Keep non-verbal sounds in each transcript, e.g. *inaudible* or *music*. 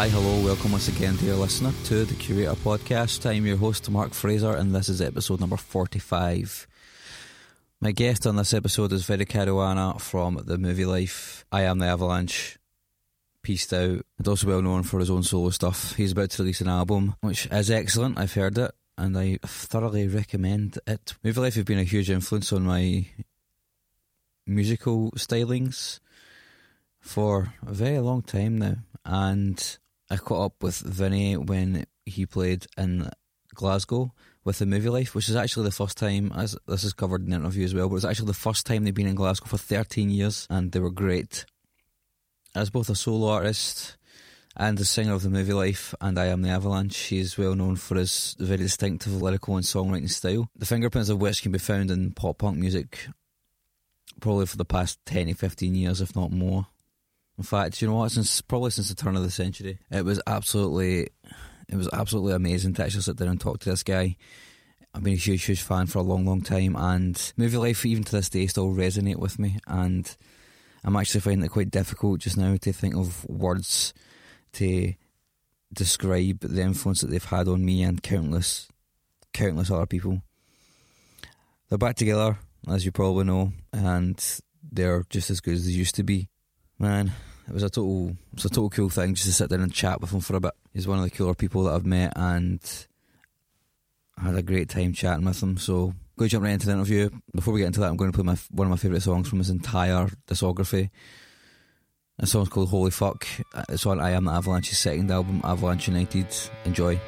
Hi, hello, welcome once again, dear listener, to the Curator Podcast. I'm your host, Mark Fraser, and this is episode number 45. My guest on this episode is Vinnie Caruana from the movie Life, I Am the Avalanche, Peaced Out, and also well known for his own solo stuff. He's about to release an album, which is excellent. I've heard it, and I thoroughly recommend it. Movie Life have been a huge influence on my musical stylings for a very long time now, and I caught up with Vinnie when he played in Glasgow with the movie life, which is actually the first time, as this is covered in the interview as well, but it's actually the first time they've been in Glasgow for 13 years, and they were great. As both a solo artist and the singer of the movie life, and I Am the Avalanche, he's well known for his very distinctive lyrical and songwriting style, the fingerprints of which can be found in pop punk music probably for the past 10 to 15 years, if not more. In fact, you know what? Since probably since the turn of the century, it was absolutely, it was absolutely amazing to actually sit down and talk to this guy. I've been a huge, huge fan for a long, long time, and movie life, even to this day, still resonate with me. And I'm actually finding it quite difficult just now to think of words to describe the influence that they've had on me and countless, countless other people. They're back together, as you probably know, and they're just as good as they used to be. Man, it was a total, it's a total cool thing just to sit down and chat with him for a bit. He's one of the cooler people that I've met, and I had a great time chatting with him. So, go jump right into the interview. Before we get into that, I'm going to play my one of my favourite songs from his entire discography. The song's called Holy Fuck. Uh, it's on I Am the Avalanche's second album, Avalanche United. Enjoy.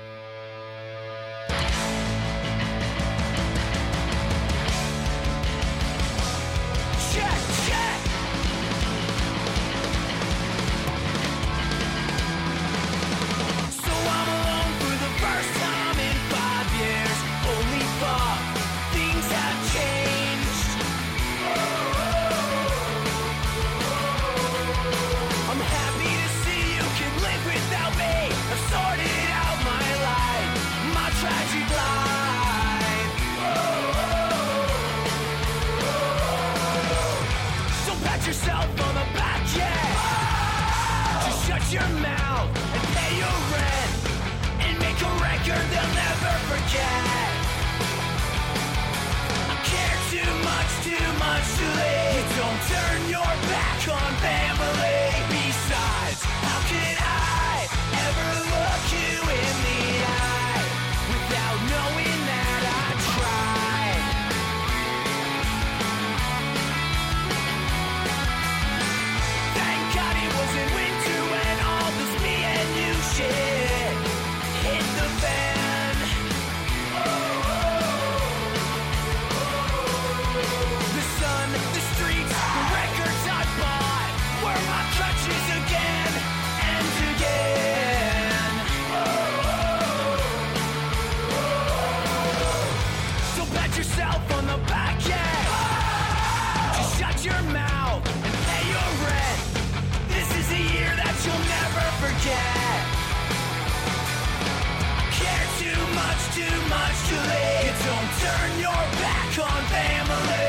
Much to leave. You don't turn your back on family.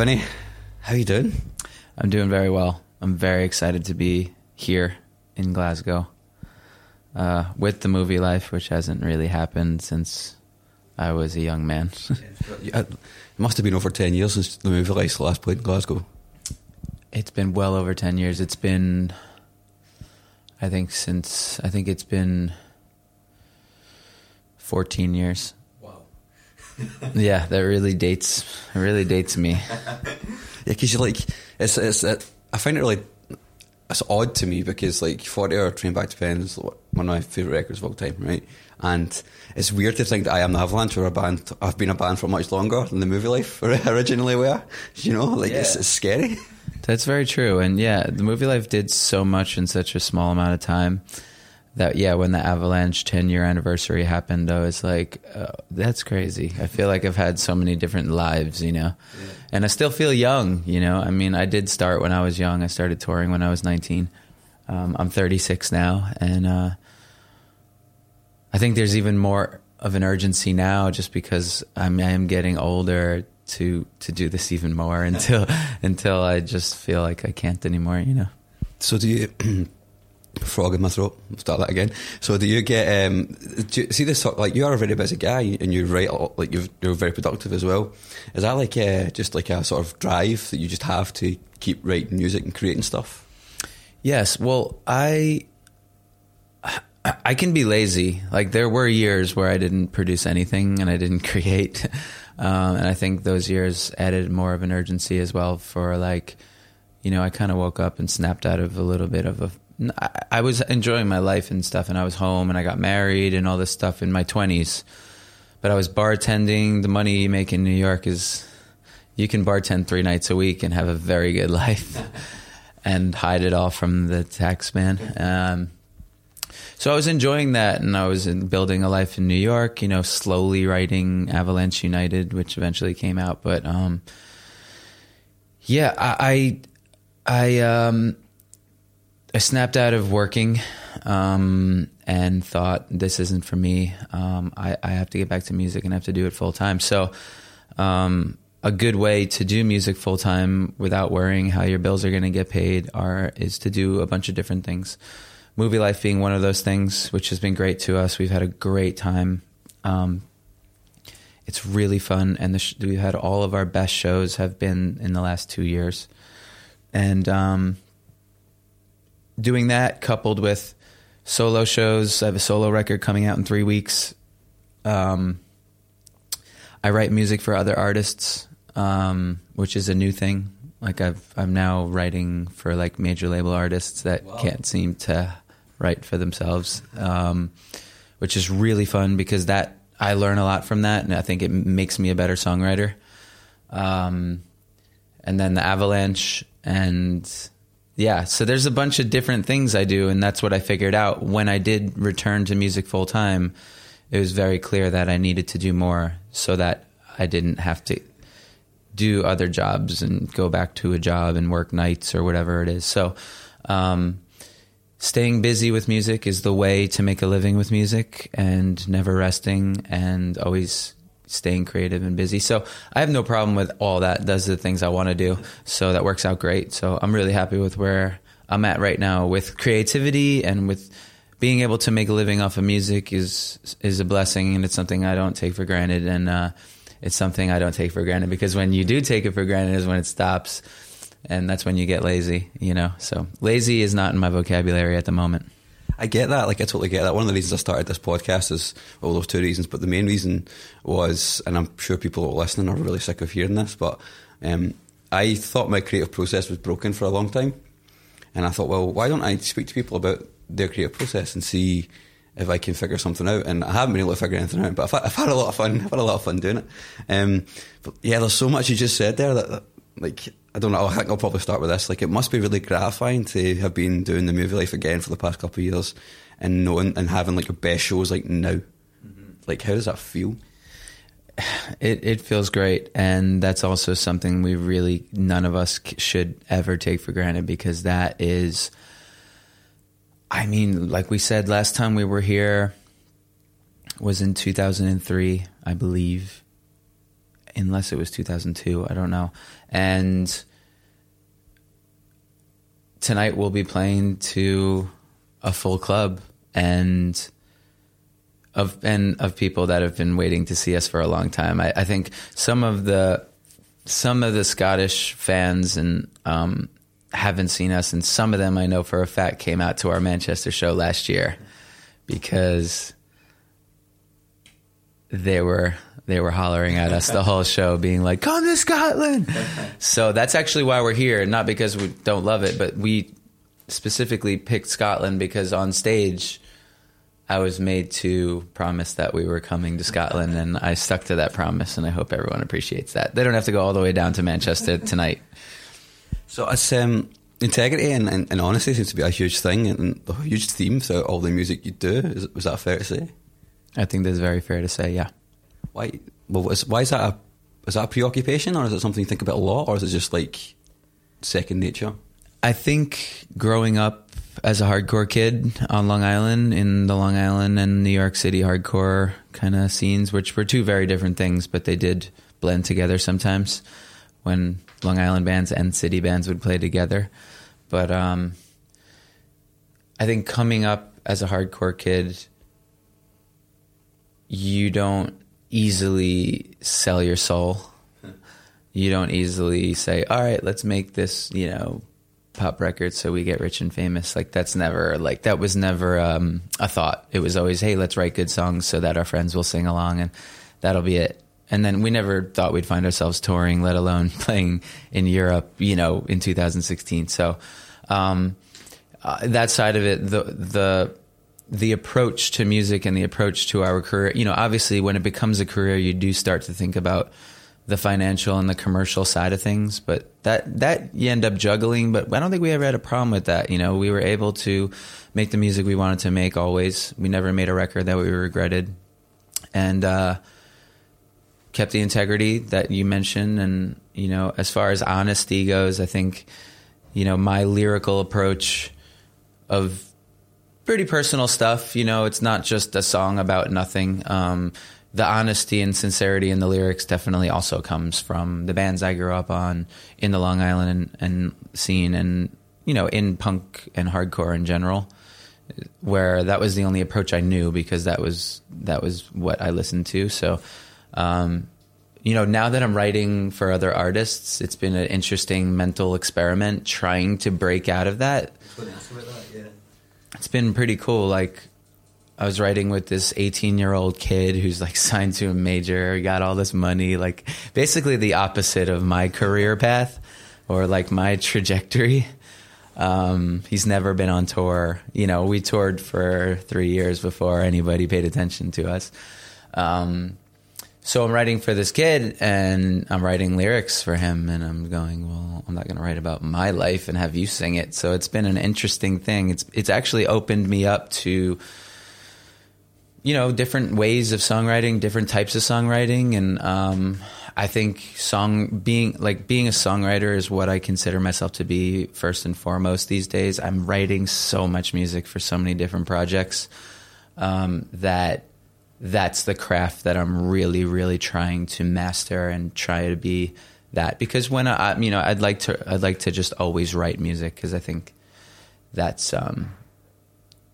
Vinnie, how you doing? I'm doing very well. I'm very excited to be here in Glasgow uh, with the movie life, which hasn't really happened since I was a young man. *laughs* Yeah, It must have been over 10 years since the movie Life last played in Glasgow. it's been well over 10 years. It's been, I think since I think it's been 14 years. Wow. *laughs* Yeah, that really dates really dates me. *laughs* Yeah, because you're like it's it's it, I find it really it's odd to me because like Forty Hour Train Back to Penn is one of my favorite records of all time, right? And it's weird to think that I am the Avalanche or a band. I've been a band for much longer than the movie life *laughs* originally were. You know, like it's, it's scary. That's very true. And yeah, the movie life did so much in such a small amount of time that yeah, when the Avalanche 10 year anniversary happened, I was like, oh, that's crazy. I feel like I've had so many different lives, you know. And I still feel young, you know. I mean, I did start when I was young. I started touring when I was 19. Um, I'm 36 now, and uh, I think there's even more of an urgency now, just because I'm I am getting older to to do this even more *laughs* until until I just feel like I can't anymore. You know. So do you? *clears throat* frog in my throat. Start that again. So do you get? Um, do you see this sort like you are a very busy guy and you write a lot, like you've, you're very productive as well. Is that like uh, just like a sort of drive that you just have to keep writing music and creating stuff? Yes. Well, I I can be lazy. Like there were years where I didn't produce anything and I didn't *laughs* create, um, and I think those years added more of an urgency as well. For like, you know, I kind of woke up and snapped out of a little bit of a. I- was enjoying my life and stuff, and I was home and I got married and all this stuff in my twenties. But I was bartending. The money you make in New York is you can bartend three nights a week and have a very good *laughs* life and hide it all from the tax man. Um, so I was enjoying that, and I was in building a life in New York. You know, slowly writing Avalanche United, which eventually came out. But um, yeah, I I, I um, I snapped out of working um, and thought this isn't for me. Um, I, I have to get back to music and I have to do it full time. So, um, a good way to do music full time without worrying how your bills are going to get paid are is to do a bunch of different things. Movie life being one of those things, which has been great to us. We've had a great time. Um, it's really fun, and sh- we've had all of our best shows have been in the last two years, and um, doing that coupled with solo shows. I have a solo record coming out in three weeks. Um, I write music for other artists, um, which is a new thing. Like I've, I'm now writing for like major label artists that Wow. can't seem to write for themselves, um, which is really fun because that I learn a lot from that, and I think it makes me a better songwriter. Um, and then the Avalanche, and yeah, so there's a bunch of different things I do, and that's what I figured out when I did return to music full time. It was very clear that I needed to do more so that I didn't have to do other jobs and go back to a job and work nights or whatever it is. So, um, staying busy with music is the way to make a living with music and never resting and always staying creative and busy. So I have no problem with all that. Does the things I want to do. So that works out great. So I'm really happy with where I'm at right now with creativity and with being able to make a living off of music is is a blessing and it's something I don't take for granted and uh, it's something I don't take for granted because when you do take it for granted is when it stops and that's when you get lazy, you know. So lazy is not in my vocabulary at the moment. I get that. Like I totally get that. One of the reasons I started this podcast is well, those two reasons, but the main reason was, and I'm sure people listening are really sick of hearing this, but um, I thought my creative process was broken for a long time, and I thought, well, why don't I speak to people about their creative process and see if I can figure something out? And I haven't been able to figure anything out, but I've, I've had a lot of fun. I've had a lot of fun doing it. Um, but yeah, there's so much you just said there that, that like I don't know. I think I'll probably start with this. Like, it must be really gratifying to have been doing the movie life again for the past couple of years, and knowing and having like your best shows like now. Mm-hmm. Like, how does that feel? It it feels great, and that's also something we really none of us should ever take for granted because that is. I mean, like we said last time we were here was in 2003, I believe. Unless it was 2002, I don't know. And tonight we'll be playing to a full club and of and of people that have been waiting to see us for a long time. I, I think some of the some of the Scottish fans and um, haven't seen us, and some of them I know for a fact came out to our Manchester show last year because they were they were hollering at us the whole show, being like, "Come to Scotland!" so that's actually why we're here, not because we don't love it, but we specifically picked Scotland because on stage. I was made to promise that we were coming to Scotland, and I stuck to that promise, and I hope everyone appreciates that. They don't have to go all the way down to Manchester tonight. So it's um, integrity and, and, and honesty seems to be a huge thing and a huge theme throughout all the music you do. Is, was that fair to say? I think that's very fair to say, yeah. Why? Well, is, why is that a is that a preoccupation or is it something you think about a lot or is it just like second nature? I think growing up as a hardcore kid on Long Island, in the Long Island and New York City hardcore kind of scenes, which were two very different things, but they did blend together sometimes when Long Island bands and city bands would play together. But um, I think coming up as a hardcore kid, you don't easily sell your soul. You don't easily say, "All right, let's make this," you know, pop record so we get rich and famous. Like that's never like that was never um, a thought. It was always, "Hey, let's write good songs so that our friends will sing along and that'll be it." And then we never thought we'd find ourselves touring, let alone *laughs* playing in Europe, you know, in 2016. So um, uh, that side of it, the the the approach to music and the approach to our career, you know, obviously when it becomes a career, you do start to think about the financial and the commercial side of things, but that that you end up juggling. But I don't think we ever had a problem with that. You know, we were able to make the music we wanted to make. Always, we never made a record that we regretted, and uh, kept the integrity that you mentioned. And you know, as far as honesty goes, I think you know my lyrical approach of pretty personal stuff. You know, it's not just a song about nothing. Um, the honesty and sincerity in the lyrics definitely also comes from the bands I grew up on in the Long Island and, and scene, and you know, in punk and hardcore in general. Where that was the only approach I knew because that was that was what I listened to. So, um, you know, now that I'm writing for other artists, it's been an interesting mental experiment trying to break out of that it's been pretty cool. Like I was writing with this 18 year old kid who's like *laughs* signed to a major, got all this money, like basically the opposite of my career path or like my trajectory. Um, he's never been on tour. You know, we toured for three years before anybody paid attention to us. Um, so I'm writing for this kid and I'm writing lyrics for him and I'm going, well, I'm not going to write about my life and have you sing it. So it's been an interesting thing. It's it's actually opened me up to you know, different ways of songwriting, different types of songwriting and um, I think song being like being a songwriter is what I consider myself to be first and foremost these days. I'm writing so much music for so many different projects um, that that's the craft that I'm really, really trying to master and try to be that. Because when I, you know, I'd like to, I'd like to just always write music because I think that's um,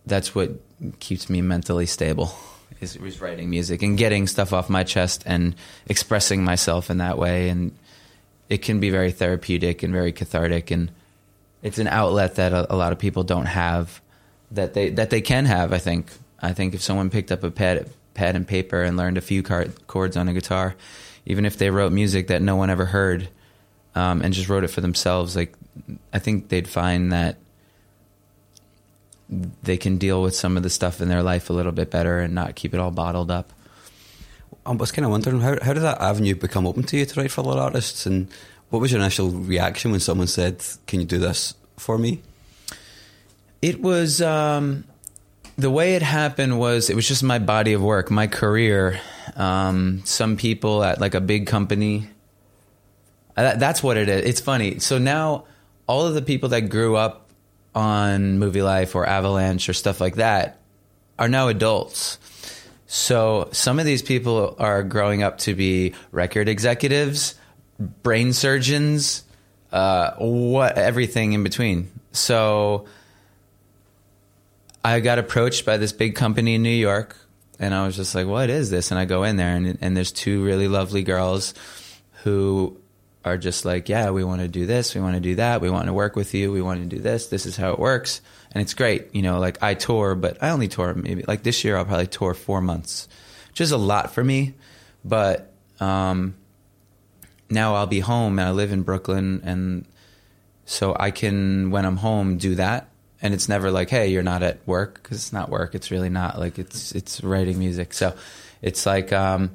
that's what keeps me mentally stable *laughs* is, is writing music and getting stuff off my chest and expressing myself in that way. And it can be very therapeutic and very cathartic, and it's an outlet that a, a lot of people don't have that they that they can have. I think. I think if someone picked up a pad pad and paper and learned a few card, chords on a guitar, even if they wrote music that no one ever heard, um, and just wrote it for themselves, like I think they'd find that they can deal with some of the stuff in their life a little bit better and not keep it all bottled up. I was kind of wondering how how did that avenue become open to you to write for other artists, and what was your initial reaction when someone said, "Can you do this for me?" It was um, the way it happened was it was just my body of work, my career. Um, some people at like a big company. uh, That, that's what it is. It's funny. So now all of the people that grew up on Movie Life or Avalanche or stuff like that are now adults. So some of these people are growing up to be record executives, brain surgeons, uh, what everything in between. So I got approached by this big company in New York, and I was just like, "What is this?" And I go in there, and and there's two really lovely girls who are just like, yeah, we want to do this, we want to do that, we want to work with you, we want to do this. This is how it works, and it's great. You know, like I tour, but I only tour maybe like this year. I'll probably tour four months, which is a lot for me. But um, now I'll be home, and I live in Brooklyn, and so I can when I'm home do that. And it's never like, hey, you're not at work because it's not work. It's really not like it's it's writing music. So it's like um,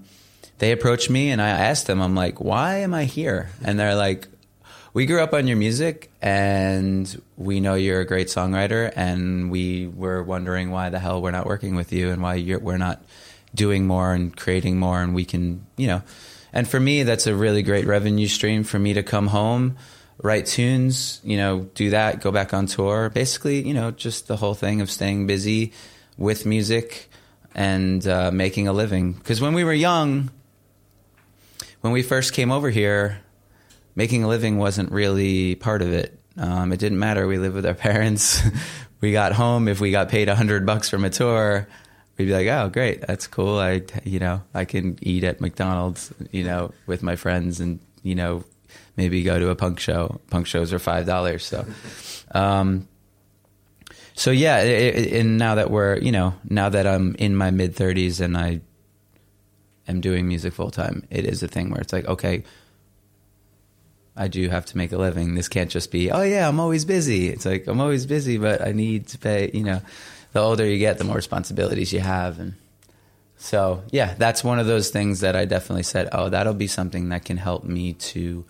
they approached me and I asked them, I'm like, why am I here? And they're like, we grew up on your music and we know you're a great songwriter and we were wondering why the hell we're not working with you and why we're not doing more and creating more and we can, you know. And for me, that's a really great revenue stream for me to come home, write tunes, you know, do that, go back on tour. Basically, you know, just the whole thing of staying busy with music and uh, making a living. Because when we were young, when we first came over here, making a living wasn't really part of it. Um, it didn't matter. We lived with our *laughs* parents. we got home if we got paid a hundred bucks from a tour. We'd be like, "Oh, great, that's cool. I, you know, I can eat at McDonald's, you know, with my friends, and you know, maybe go to a punk show. Punk shows are five dollars. So, um, so yeah. It, it, and now that we're, you know, now that I'm in my mid thirties and I am doing music full time, it is a thing where it's like, okay, I do have to make a living. This can't just be, oh yeah, I'm always busy. It's like I'm always busy, but I need to pay. You know, the older you get, the more responsibilities you have, and so yeah, that's one of those things that I definitely said, oh, that'll be something that can help me to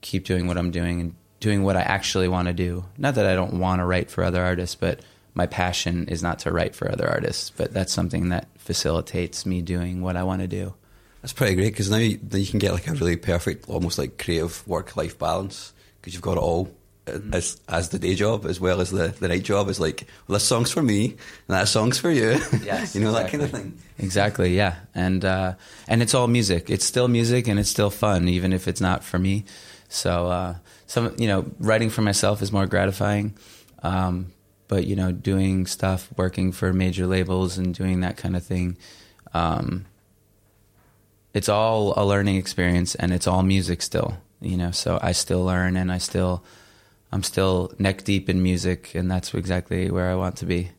keep doing what I'm doing and doing what I actually want to do. Not that I don't want to write for other artists, but my passion is not to write for other artists, but that's something that facilitates me doing what I want to do. That's pretty great because now you, you can get like a really perfect, almost like creative work life balance because you've got it all uh, as as the day job as well as the, the night job. Is like, well, this song's for me and that song's for you. Yes, *laughs* you know that kind of thing. Exactly, yeah, and uh, and it's all music. It's still music, and it's still fun, even if it's not for me. So, uh, some you know, writing for myself is more gratifying, um, but you know, doing stuff, working for major labels, and doing that kind of thing, um, it's all a learning experience, and it's all music still. You know, so I still learn, and I still, I'm still neck deep in music, and that's exactly where I want to be.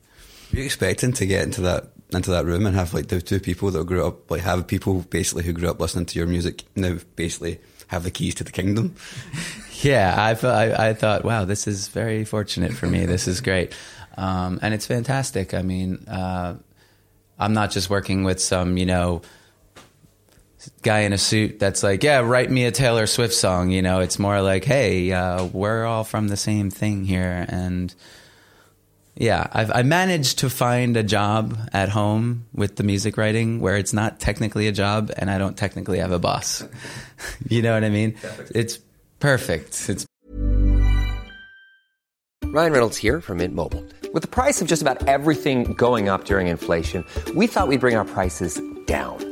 Are you expecting to get into that into that room and have like the two people that grew up like have people basically who grew up listening to your music now basically have the keys to the kingdom? Yeah, I, I, I thought, wow, this is very fortunate for me. This is great. Um, and it's fantastic. I mean, uh, I'm not just working with some, you know, guy in a suit that's like, yeah, write me a Taylor Swift song. You know, it's more like, hey, uh, we're all from the same thing here. And yeah, I've, I managed to find a job at home with the music writing where it's not technically a job and I don't technically have a boss. *laughs* you know what I mean? It's perfect. It's Ryan Reynolds here from Mint Mobile. With the price of just about everything going up during inflation, we thought we'd bring our prices down.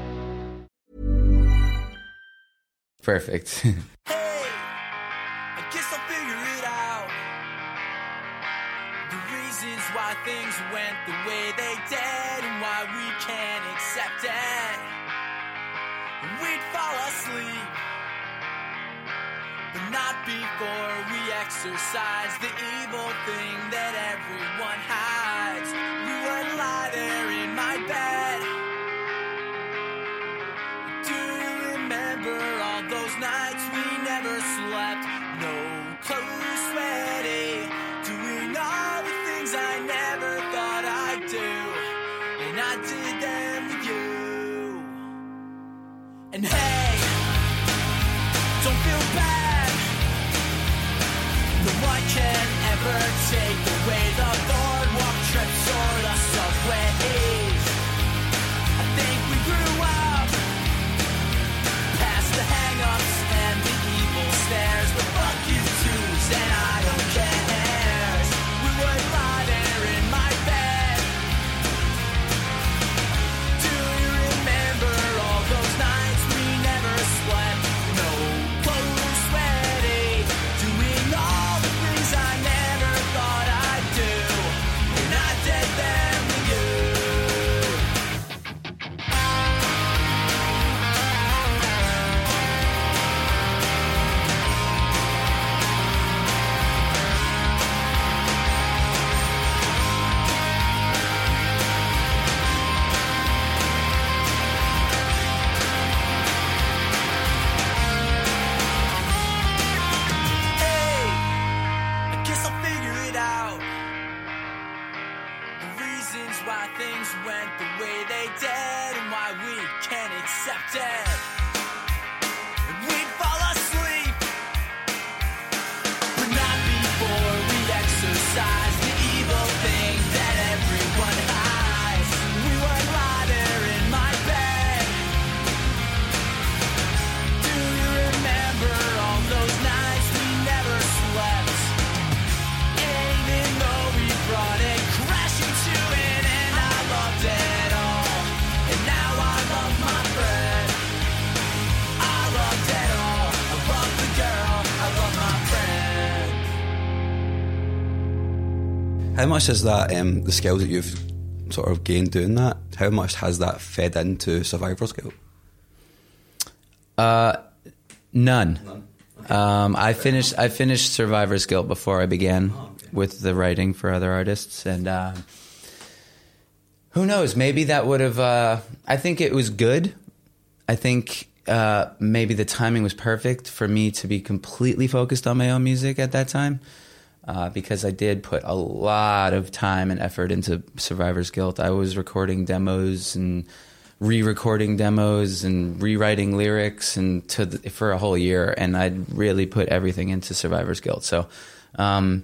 *laughs* reasons why things went the way they did and why we can't accept it. We'd fall asleep, but not before we exercise the evil thing that everyone hides. How much is that um, the skills that you've sort of gained doing that? How much has that fed into Survivor's Guilt? None. Um, I finished. I finished Survivor's Guilt before I began with the writing for other artists, and uh, who knows? Maybe that would have. Uh, I think it was good. I think uh, maybe the timing was perfect for me to be completely focused on my own music at that time, uh, because I did put a lot of time and effort into Survivor's Guilt. I was recording demos and re-recording demos and rewriting lyrics and to the, for a whole year and I'd really put everything into Survivor's Guilt. So um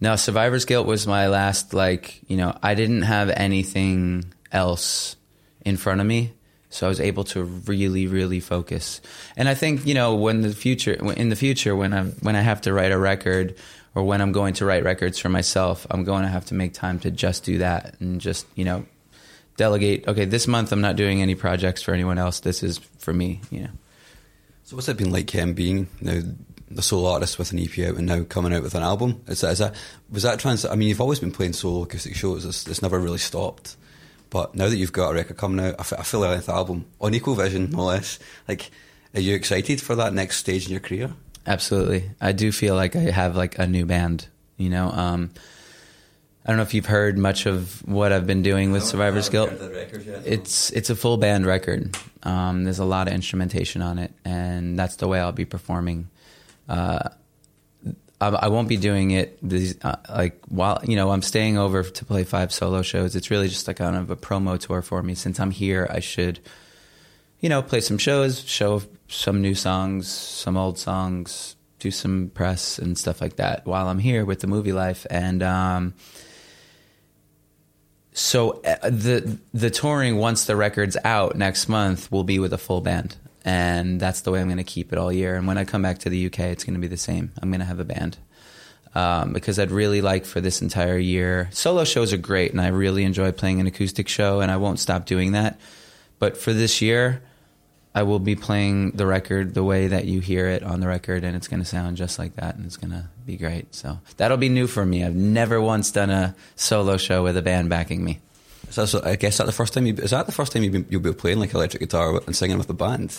no, Survivor's Guilt was my last like, you know, I didn't have anything else in front of me. So I was able to really, really focus. And I think, you know, when the future, in the future, when I when I have to write a record or when I'm going to write records for myself, I'm going to have to make time to just do that and just, you know, delegate. Okay, this month I'm not doing any projects for anyone else. This is for me. You know. So what's it been like um, being now the solo artist with an EP out and now coming out with an album? Is that, is that was that trans? I mean, you've always been playing solo acoustic shows. It's, it's never really stopped. But now that you've got a record coming out, a, a full length album on Equal Vision, no less. Like, are you excited for that next stage in your career? Absolutely. I do feel like I have like a new band, you know. Um, I don't know if you've heard much of what I've been doing with Survivor's Guilt. It's it's a full band record. Um, there's a lot of instrumentation on it, and that's the way I'll be performing. Uh, I, won't be doing it these, uh, like while you know I'm staying over to play five solo shows. It's really just like kind of a promo tour for me. Since I'm here, I should you know, play some shows, show some new songs, some old songs, do some press and stuff like that while I'm here with the movie life. And um, so uh, the the touring once the record's out next month will be with a full band, and that's the way I'm going to keep it all year. And when I come back to the UK, it's going to be the same. I'm going to have a band. Um, because I'd really like for this entire year. Solo shows are great, and I really enjoy playing an acoustic show, and I won't stop doing that. But for this year, I will be playing the record the way that you hear it on the record, and it's going to sound just like that, and it's going to be great. So that'll be new for me. I've never once done a solo show with a band backing me. So, so I guess that the first time you, is that the first time you've been, you'll be playing like electric guitar and singing with the band?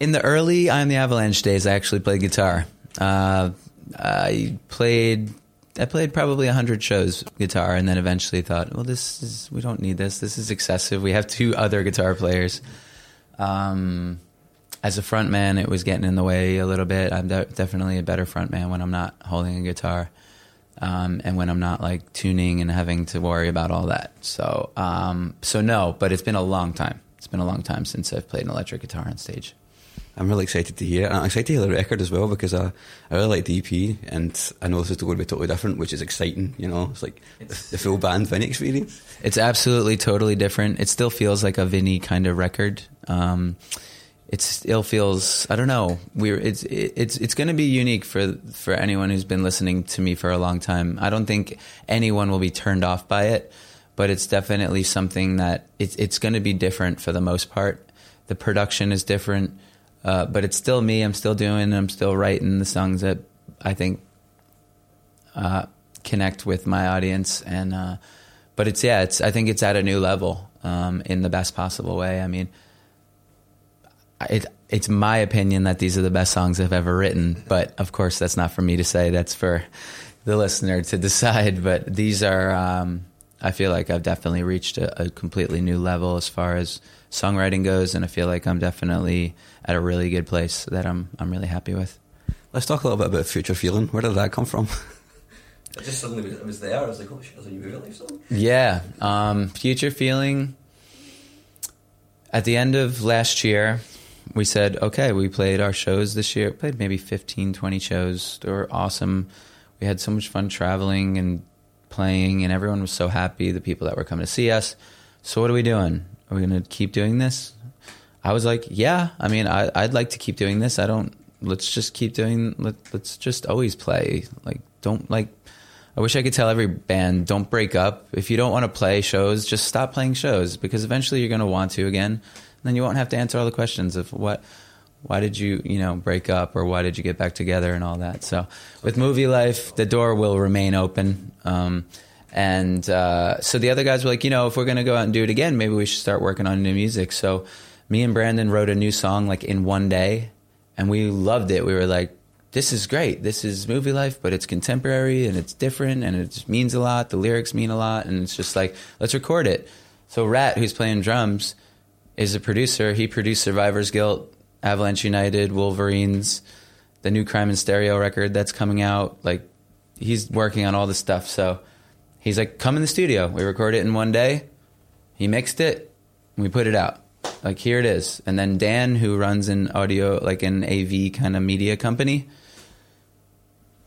In the early I Am the Avalanche days, I actually played guitar. Uh, I played. I played probably hundred shows guitar, and then eventually thought, "Well, this is we don't need this. This is excessive. We have two other guitar players." Um, as a front man, it was getting in the way a little bit. I'm de- definitely a better front man when I'm not holding a guitar, um, and when I'm not like tuning and having to worry about all that. So, um, so no, but it's been a long time. It's been a long time since I've played an electric guitar on stage. I'm really excited to hear it. And I'm excited to hear the record as well because I, I really like the EP and I know this is going to be totally different, which is exciting. You know, it's like the full band Vinnie experience. It's absolutely totally different. It still feels like a Vinnie kind of record. Um, it still feels I don't know. We're it's it's it's going to be unique for for anyone who's been listening to me for a long time. I don't think anyone will be turned off by it, but it's definitely something that it's it's going to be different for the most part. The production is different, uh, but it's still me. I'm still doing. I'm still writing the songs that I think uh, connect with my audience and. Uh, but it's yeah, it's I think it's at a new level um, in the best possible way. I mean, it, it's my opinion that these are the best songs I've ever written, but of course that's not for me to say. That's for the listener to *laughs* decide. But these are, um, I feel like I've definitely reached a, a completely new level as far as songwriting goes, and I feel like I'm definitely at a really good place that I'm I'm really happy with. Let's talk a little bit about Future Feeling. Where did that come from? *laughs* It just suddenly was, it was there. I was like, oh shit, there's a new movie life song. Yeah. Um, Future Feeling. At the end of last year, we said, okay, we played our shows this year, played maybe 15, 20 shows. They were awesome. We had so much fun traveling and playing, and everyone was so happy, the people that were coming to see us. So, what are we doing? Are we going to keep doing this? I was like, yeah, I mean, I, I'd like to keep doing this. I don't, let's just keep doing, let, let's just always play. Like, don't like, I wish I could tell every band, don't break up. If you don't want to play shows, just stop playing shows because eventually you're going to want to again. Then you won't have to answer all the questions of what, why did you, you know, break up or why did you get back together and all that. So with movie life, the door will remain open. Um, and uh, so the other guys were like, you know, if we're going to go out and do it again, maybe we should start working on new music. So me and Brandon wrote a new song like in one day and we loved it. We were like, this is great. This is movie life, but it's contemporary and it's different and it means a lot. The lyrics mean a lot. And it's just like, let's record it. So Rat, who's playing drums, is a producer. He produced Survivor's Guilt, Avalanche United, Wolverines, the new Crime in Stereo record that's coming out. Like, he's working on all this stuff. So he's like, come in the studio. We record it in one day. He mixed it. We put it out. Like, here it is. And then Dan, who runs an audio, like an AV kind of media company,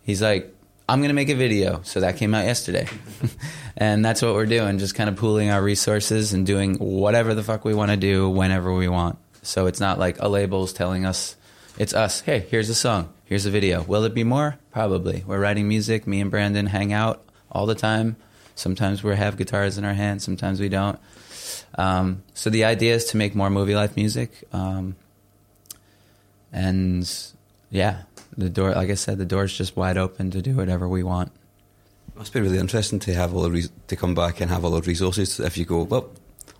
he's like, I'm going to make a video. So that came out yesterday. *laughs* and that's what we're doing, just kind of pooling our resources and doing whatever the fuck we want to do whenever we want. So it's not like a label's telling us, it's us. Hey, here's a song, here's a video. Will it be more? Probably. We're writing music. Me and Brandon hang out all the time. Sometimes we have guitars in our hands, sometimes we don't. Um, so the idea is to make more movie life music. Um, and yeah, the door, like I said, the door's just wide open to do whatever we want. Must be really interesting to have all the res- to come back and have all the resources. If you go, well,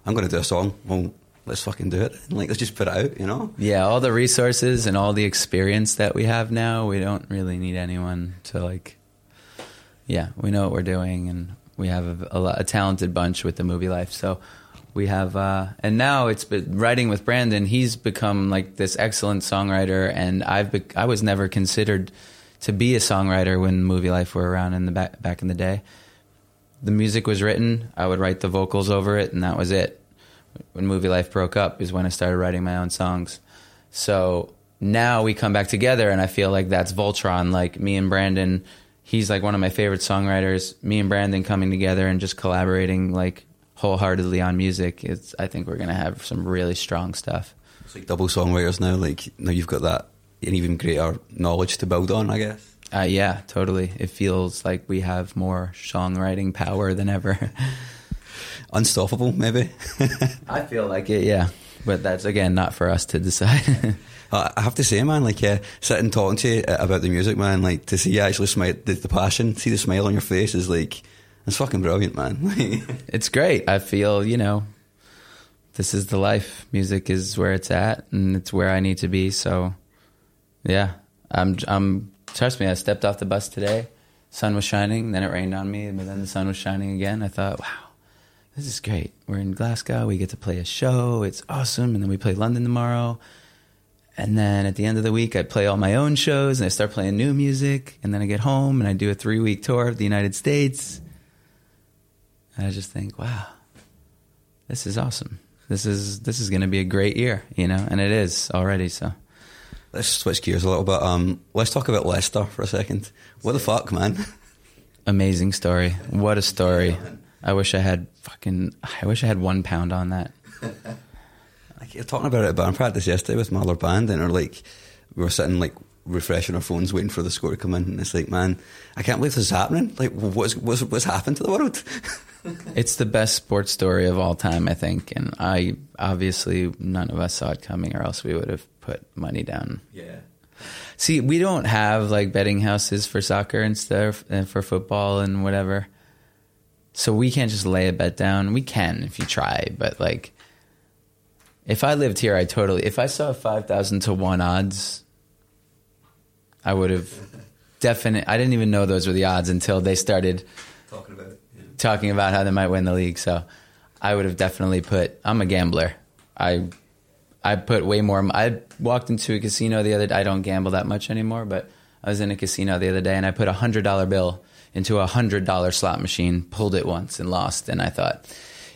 I'm going to do a song. Well, let's fucking do it. And like, let's just put it out. You know? Yeah, all the resources and all the experience that we have now, we don't really need anyone to like. Yeah, we know what we're doing, and we have a, a, a talented bunch with the movie life. So we have, uh, and now it's been writing with Brandon. He's become like this excellent songwriter, and I've be- I was never considered to be a songwriter when movie life were around in the back back in the day. The music was written, I would write the vocals over it, and that was it. When movie life broke up is when I started writing my own songs. So now we come back together, and I feel like that's Voltron. Like me and Brandon, he's like one of my favorite songwriters. Me and Brandon coming together and just collaborating like wholeheartedly on music. It's I think we're gonna have some really strong stuff. It's like double songwriters now. Like now you've got that an even greater knowledge to build on. I guess. Uh, yeah, totally. It feels like we have more songwriting power than ever. *laughs* Unstoppable, maybe. *laughs* I feel like it, yeah. But that's again not for us to decide. I *laughs* I have to say, man, like, yeah, sitting talking to you about the music, man, like, to see you actually smile, the, the passion, see the smile on your face is like, it's fucking brilliant, man. it's great. I feel, you know, this is the life. Music is where it's at and it's where I need to be. So yeah. I'm I'm trust me, I stepped off the bus today. Sun was shining, then it rained on me, but then the sun was shining again. I thought, wow, this is great. We're in Glasgow, we get to play a show, it's awesome, and then we play London tomorrow. And then at the end of the week, I play all my own shows and I start playing new music. And then I get home and I do a three week tour of the United States. And I just think, wow, this is awesome. This is this is going to be a great year, you know, and it is already. So let's switch gears a little bit. Um, let's talk about Leicester for a second. What the fuck, man? amazing story. What a story. I wish I had fucking. I wish I had one pound on that. *laughs* Like you're talking about it at band practice yesterday with my other band, and we're like, we were sitting like refreshing our phones, waiting for the score to come in, and it's like, man, I can't believe this is happening. Like, what's what's what's happened to the world? *laughs* It's the best sports story of all time, I think, and I obviously none of us saw it coming, or else we would have put money down. yeah. See, we don't have like betting houses for soccer and stuff, and for football and whatever. So we can't just lay a bet down. We can if you try, but like, if I lived here, I totally. If I saw five thousand to one odds, I would have *laughs* definite. I didn't even know those were the odds until they started Talking about it. Yeah. talking about how they might win the league. So I would have definitely put. I'm a gambler. I I put way more. I walked into a casino the other. day. I don't gamble that much anymore, but I was in a casino the other day and I put a hundred dollar bill into a hundred dollar slot machine, pulled it once and lost. And I thought,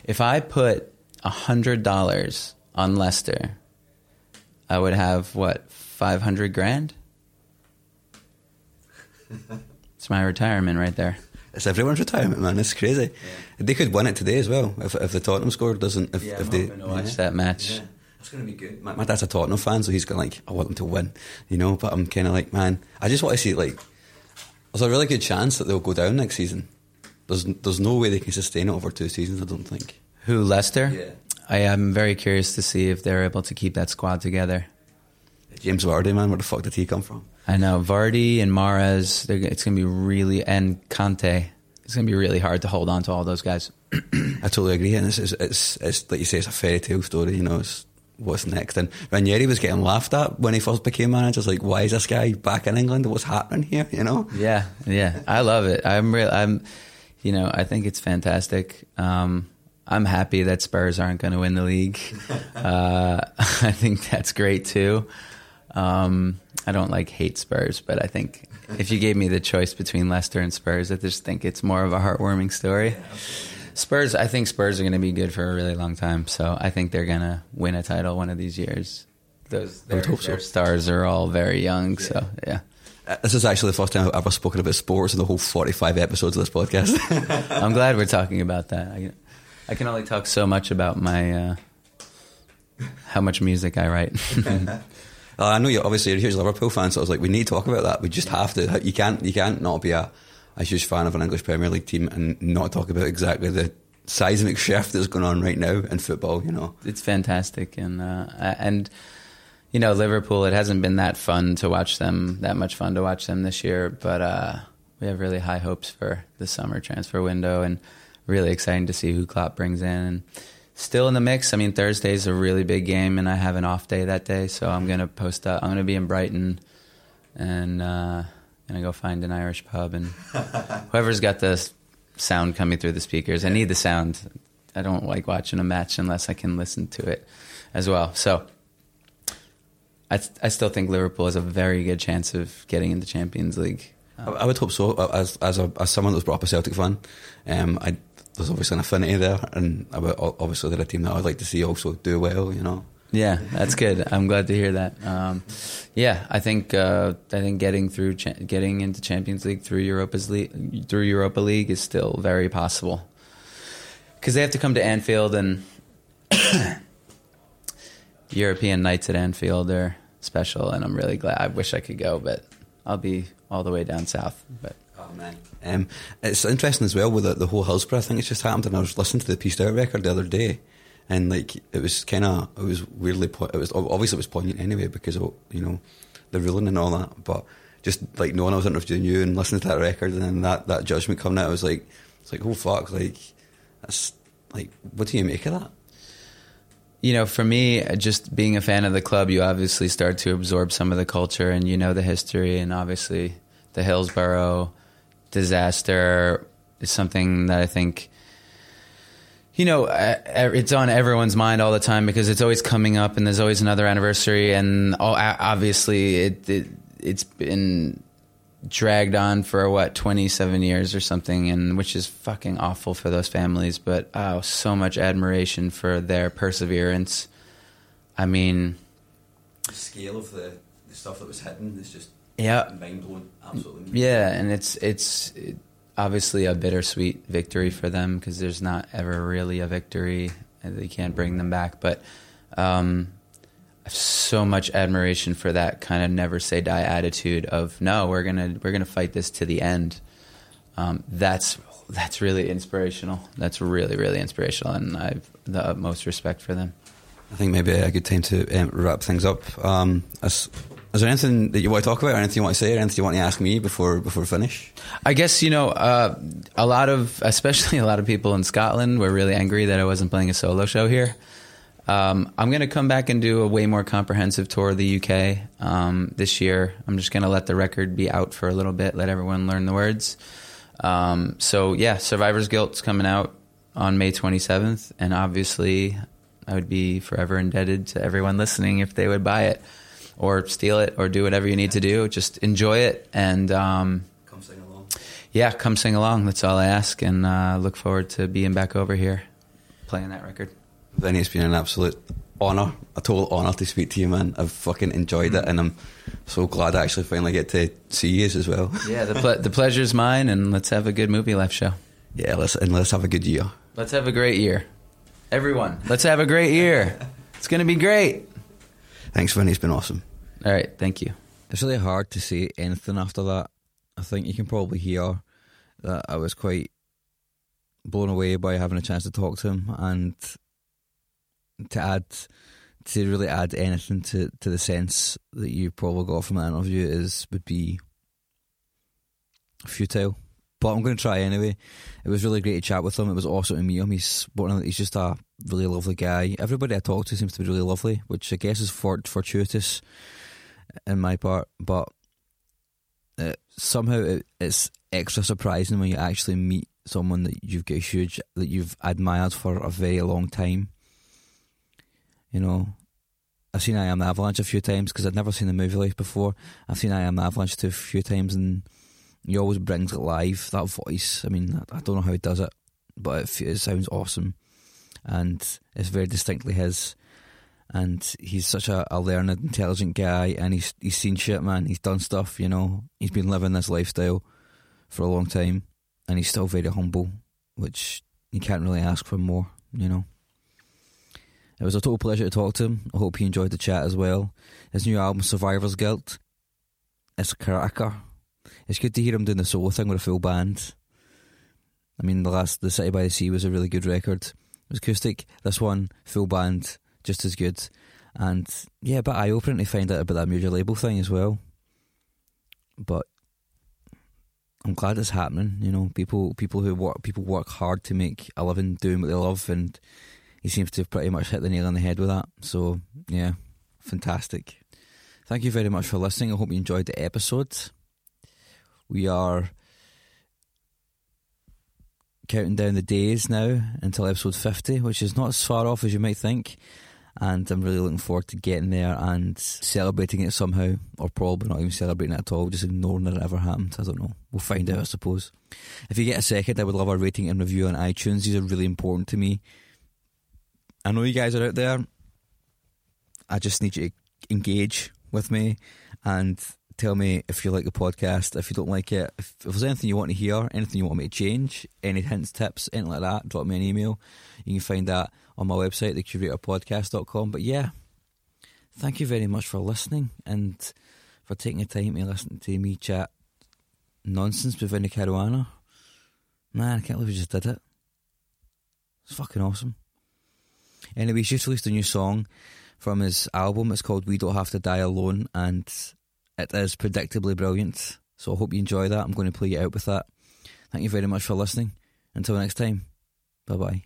if I put a hundred dollars on Leicester, I would have what five hundred grand. *laughs* It's my retirement right there. It's everyone's retirement, man. It's crazy. They could win it today as well if, if the Tottenham score doesn't. If, if they watch that match. It's going to be good. My, my dad's a Tottenham fan, so he's going like, I want them to win, you know. But I'm kind of like, man, I just want to see like, there's a really good chance that they'll go down next season. There's there's no way they can sustain it over two seasons. I don't think. Who Leicester? Yeah. I am very curious to see if they're able to keep that squad together. Jamie Vardy, man, where the fuck did he come from? I know Vardy and Mahrez. It's going to be really and Kanté. It's going to be really hard to hold on to all those guys. *clears throat* I totally agree, and it's, it's it's it's like you say, it's a fairy tale story. You know, it's what's next. And Ranieri was getting laughed at when he first became manager. It's like, why is this guy back in England? What's happening here? You know? Yeah, yeah, I love it. I'm real. I'm, you know, I think it's fantastic. Um, I'm happy that Spurs aren't going to win the league. *laughs* uh, *laughs* I think that's great too. Um, I don't like hate Spurs, but I think if you gave me the choice between Leicester and Spurs, I just think it's more of a heartwarming story. Spurs, I think Spurs are going to be good for a really long time. So I think they're going to win a title one of these years. Those I their, so. their stars are all very young. So yeah. Uh, This is actually the first time I've ever spoken about sports in the whole 45 episodes of this podcast. *laughs* I'm glad we're talking about that. I, I can only talk so much about my uh, how much music I write. *laughs* Uh, I know you're obviously you're a huge Liverpool fan, so I was like, we need to talk about that. We just have to. You can't you can't not be a, a huge fan of an English Premier League team and not talk about exactly the seismic shift that's going on right now in football. You know, it's fantastic, and uh, and you know Liverpool. It hasn't been that fun to watch them, that much fun to watch them this year, but uh, we have really high hopes for the summer transfer window, and really exciting to see who Klopp brings in. And still in the mix. I mean, Thursday's a really big game, and I have an off day that day, so I'm gonna post up. I'm gonna be in Brighton, and uh, gonna go find an Irish pub, and *laughs* whoever's got the sound coming through the speakers. I need the sound. I don't like watching a match unless I can listen to it as well. So. I, I still think Liverpool has a very good chance of getting into Champions League. I, I would hope so. As as a, as someone that was brought up a Celtic fan, um, I, there's obviously an affinity there, and about, obviously they're a team that I'd like to see also do well. You know, Yeah, that's good. I'm glad to hear that. Um, yeah, I think uh, I think getting through cha- getting into Champions League through Europa's league through Europa League is still very possible because they have to come to Anfield and *coughs* European nights at Anfield are special, and I'm really glad. I wish I could go, but I'll be all the way down south. But Oh man, um, it's interesting as well with the, the whole Hillsborough thing. It's just happened, and I was listening to the Pieced Out record the other day, and like it was kind of it was weirdly po- it was obviously it was poignant anyway because of you know the ruling and all that. But just like knowing I was interviewing you and listening to that record, and then that that judgment coming out, I was like, it's like oh fuck, like that's like what do you make of that? you know, for me, just being a fan of the club, you obviously start to absorb some of the culture and you know the history, and obviously the Hillsborough disaster is something that I think. You know, uh, it's on everyone's mind all the time because it's always coming up, and there's always another anniversary, and all, obviously it, it it's been dragged on for what 27 years or something and which is fucking awful for those families but oh so much admiration for their perseverance i mean The scale of the, the stuff that was hidden is just Yeah. mind blowing, absolutely. yeah and it's it's obviously a bittersweet victory for them because there's not ever really a victory they can't bring them back but um I have so much admiration for that kind of never say die attitude of no we're gonna we're gonna fight this to the end. Um, that's that's really inspirational. That's really really inspirational and I've the utmost respect for them. I think maybe a good time to um, wrap things up. Um, is, is there anything that you want to talk about, or anything you want to say, or anything you want to ask me before before we finish? I guess you know uh, a lot of, especially *laughs* a lot of people in Scotland, were really angry that I wasn't playing a solo show here. Um, I'm going to come back and do a way more comprehensive tour of the UK um, this year. I'm just going to let the record be out for a little bit, let everyone learn the words. Um, so yeah, Survivor's Guilt's coming out on May 27th, and obviously, I would be forever indebted to everyone listening if they would buy it or steal it or do whatever you need to do. Just enjoy it and. Um, Come sing along. yeah, come sing along. That's all I ask, and uh, look forward to being back over here playing that record. Vinnie, it's been an absolute honour, a total honour to speak to you, man. I've fucking enjoyed it, and I'm so glad I actually finally get to see you as well. *laughs* Yeah, the ple- the pleasure's mine, and let's have a good Movielife show. Yeah, let's and let's have a good year. Let's have a great year, everyone. Let's have a great year. It's gonna be great. Thanks, Vinnie. It's been awesome. All right, thank you. It's really hard to say anything after that. I think you can probably hear that I was quite blown away by having a chance to talk to him and to add to really add anything to, to the sense that you probably got from that interview is would be futile. But I'm going to try anyway. It was really great to chat with him. It was awesome to meet him. He's he's just a really lovely guy. Everybody I talk to seems to be really lovely, which I guess is fort, fortuitous in my part. But uh, somehow it, it's extra surprising when you actually meet someone that you've got huge that you've admired for a very long time. You know, I've seen I Am the Avalanche a few times because I'd never seen the Movielife before. I've seen I Am the Avalanche too a few times, and he always brings it live. That voice, I mean, I don't know how he does it, but it, it sounds awesome, and it's very distinctly his. And he's such a, a learned, intelligent guy, and he's he's seen shit, man. He's done stuff, you know. He's been living this lifestyle for a long time, and he's still very humble, which you can't really ask for more, you know. It was a total pleasure to talk to him. I hope he enjoyed the chat as well. His new album, Survivor's Guilt, it's a cracker. It's good to hear him doing the solo thing with a full band. I mean, the last, The City by the Sea was a really good record. It was acoustic. This one, full band, just as good. And yeah, but eye opening to find out about that major label thing as well. But I'm glad it's happening. You know, people people who work people work hard to make a living doing what they love, and he seems to have pretty much hit the nail on the head with that. So yeah, fantastic. Thank you very much for listening. I hope you enjoyed the episode. We are counting down the days now until episode 50, which is not as far off as you might think. And I'm really looking forward to getting there and celebrating it somehow, or probably not even celebrating it at all, just ignoring that it ever happened. I don't know. We'll find out, I suppose. If you get a second, I would love a rating and review on iTunes. These are really important to me. I know you guys are out there. I just need you to engage with me and tell me if you like the podcast, if you don't like it, if, if there's anything you want to hear, anything you want me to change, any hints, tips, anything like that, drop me an email. You can find that on my website, thecuratorpodcast.com. But yeah, thank you very much for listening and for taking the time to listen to me chat nonsense with Vinnie Caruana. Man, I can't believe we just did it. It's fucking awesome. Anyway, he's just released a new song from his album. It's called We Don't Have to Die Alone, and it is predictably brilliant. So I hope you enjoy that. I'm going to play you out with that. Thank you very much for listening. Until next time, bye bye.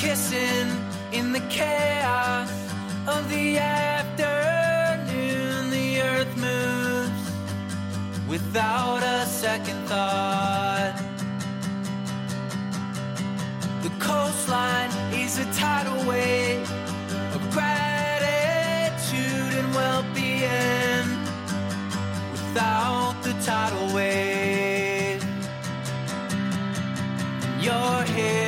kissing in the chaos of the afternoon. Without a second thought. The coastline is a tidal wave of gratitude and well being without the tidal wave. You're here